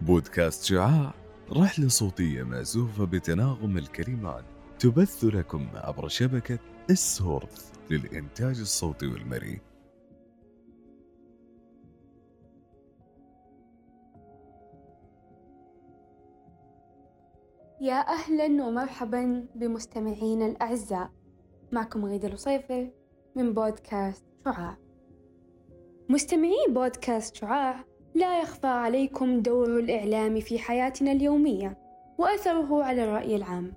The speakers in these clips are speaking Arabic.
بودكاست شعاع رحلة صوتية مأزوفة بتناغم الكلمات تبث لكم عبر شبكة السورث للإنتاج الصوتي والمرئي. يا أهلا ومرحبا بمستمعينا الأعزاء. معكم غيدة الوصيفي من بودكاست شعاع. مستمعي بودكاست شعاع لا يخفى عليكم دور الإعلام في حياتنا اليومية وأثره على الرأي العام.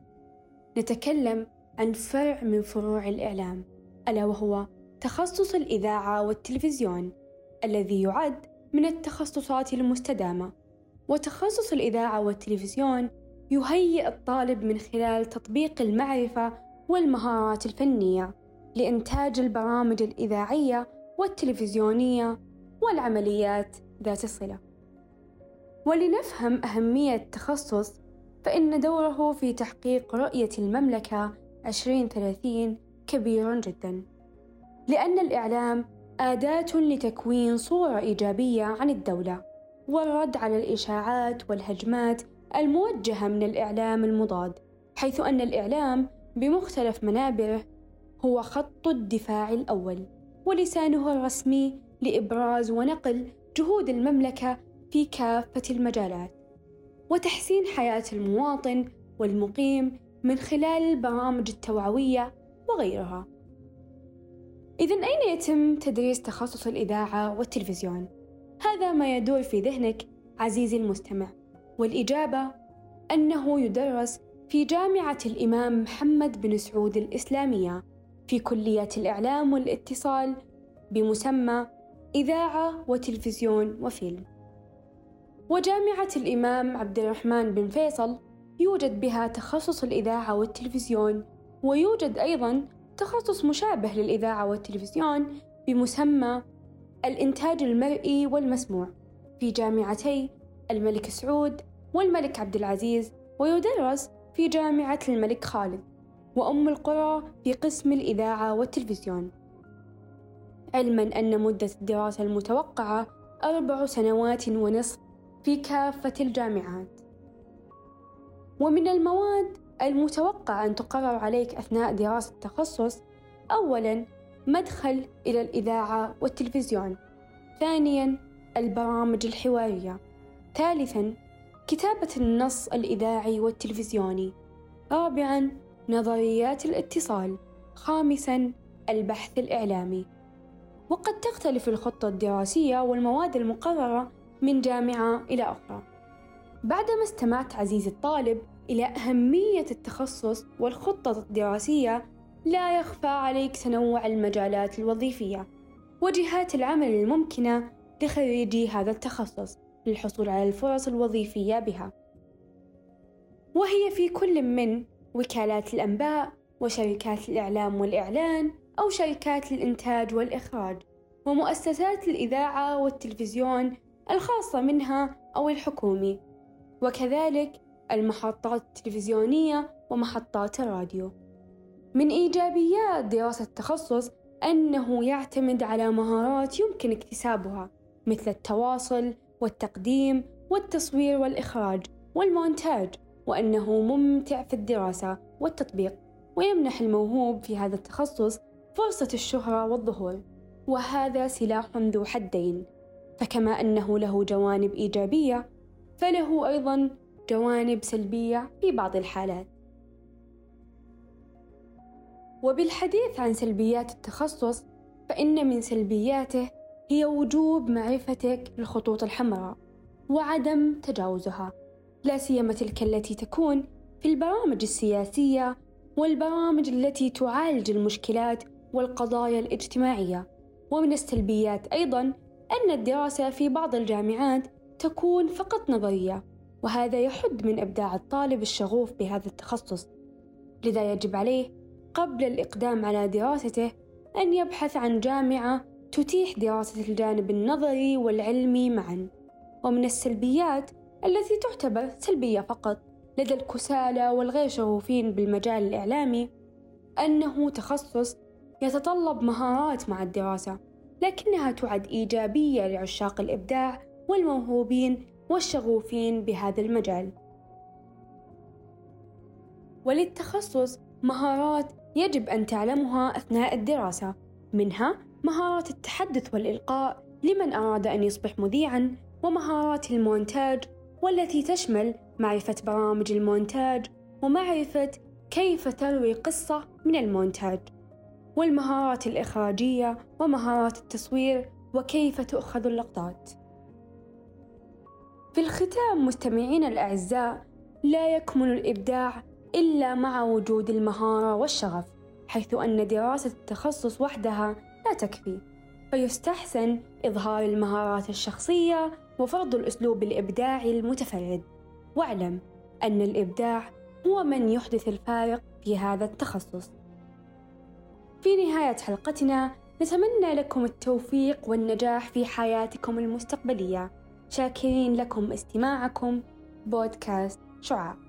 نتكلم عن فرع من فروع الإعلام ألا وهو تخصص الإذاعة والتلفزيون الذي يعد من التخصصات المستدامة. وتخصص الإذاعة والتلفزيون يهيئ الطالب من خلال تطبيق المعرفة والمهارات الفنية. لإنتاج البرامج الإذاعية والتلفزيونية والعمليات ذات الصلة. ولنفهم أهمية التخصص فإن دوره في تحقيق رؤية المملكة 2030 كبير جدا لأن الإعلام أداة لتكوين صورة إيجابية عن الدولة والرد على الإشاعات والهجمات الموجهة من الإعلام المضاد حيث أن الإعلام بمختلف منابره هو خط الدفاع الأول ولسانه الرسمي لإبراز ونقل جهود المملكة في كافة المجالات وتحسين حياة المواطن والمقيم من خلال البرامج التوعوية وغيرها. إذا أين يتم تدريس تخصص الإذاعة والتلفزيون؟ هذا ما يدور في ذهنك عزيزي المستمع، والإجابة أنه يدرس في جامعة الإمام محمد بن سعود الإسلامية في كلية الإعلام والاتصال بمسمى إذاعة وتلفزيون وفيلم. وجامعة الإمام عبد الرحمن بن فيصل يوجد بها تخصص الإذاعة والتلفزيون ويوجد أيضا تخصص مشابه للإذاعة والتلفزيون بمسمى الإنتاج المرئي والمسموع في جامعتي الملك سعود والملك عبد العزيز ويدرس في جامعة الملك خالد وأم القرى في قسم الإذاعة والتلفزيون. علما أن مدة الدراسة المتوقعة أربع سنوات ونصف في كافة الجامعات. ومن المواد المتوقع أن تقرر عليك أثناء دراسة التخصص أولاً مدخل إلى الإذاعة والتلفزيون. ثانياً البرامج الحوارية. ثالثاً كتابة النص الإذاعي والتلفزيوني. رابعاً نظريات الاتصال خامساً البحث الإعلامي. وقد تختلف الخطة الدراسية والمواد المقررة من جامعة إلى أخرى. بعدما استمعت عزيزي الطالب إلى أهمية التخصص والخطة الدراسية لا يخفى عليك تنوع المجالات الوظيفية. وجهات العمل الممكنة لخريجي هذا التخصص للحصول على الفرص الوظيفية بها. وهي في كل من وكالات الأنباء وشركات الإعلام والإعلان أو شركات الإنتاج والإخراج ومؤسسات الإذاعة والتلفزيون الخاصة منها أو الحكومي. وكذلك المحطات التلفزيونية ومحطات الراديو. من إيجابيات دراسة التخصص أنه يعتمد على مهارات يمكن اكتسابها مثل التواصل والتقديم والتصوير والإخراج والمونتاج. وأنه ممتع في الدراسة والتطبيق ويمنح الموهوب في هذا التخصص فرصة الشهرة والظهور. وهذا سلاح ذو حدين فكما أنه له جوانب إيجابية فله أيضا جوانب سلبية في بعض الحالات. وبالحديث عن سلبيات التخصص فإن من سلبياته هي وجوب معرفتك للخطوط الحمراء وعدم تجاوزها. لا سيما تلك التي تكون في البرامج السياسية والبرامج التي تعالج المشكلات والقضايا الاجتماعية. ومن السلبيات أيضا أن الدراسة في بعض الجامعات تكون فقط نظرية وهذا يحد من إبداع الطالب الشغوف بهذا التخصص. لذا يجب عليه قبل الإقدام على دراسته أن يبحث عن جامعة تتيح دراسة الجانب النظري والعلمي معا. ومن السلبيات التي تعتبر سلبية فقط. لدى الكسالى والغير شغوفين بالمجال الإعلامي أنه تخصص يتطلب مهارات مع الدراسة لكنها تعد إيجابية لعشاق الإبداع والموهوبين والشغوفين بهذا المجال. وللتخصص مهارات يجب أن تعلمها أثناء الدراسة منها مهارات التحدث والإلقاء لمن أراد أن يصبح مذيعًا ومهارات المونتاج والتي تشمل معرفة برامج المونتاج ومعرفة كيف تروي قصة من المونتاج والمهارات الإخراجية ومهارات التصوير وكيف تؤخذ اللقطات. في الختام مستمعينا الأعزاء لا يكمن الإبداع إلا مع وجود المهارة والشغف حيث أن دراسة التخصص وحدها لا تكفي. فيستحسن إظهار المهارات الشخصية وفرض الأسلوب الإبداعي المتفرد. واعلم أن الإبداع هو من يحدث الفارق في هذا التخصص. في نهاية حلقتنا نتمنى لكم التوفيق والنجاح في حياتكم المستقبلية. شاكرين لكم استماعكم. بودكاست شعاع.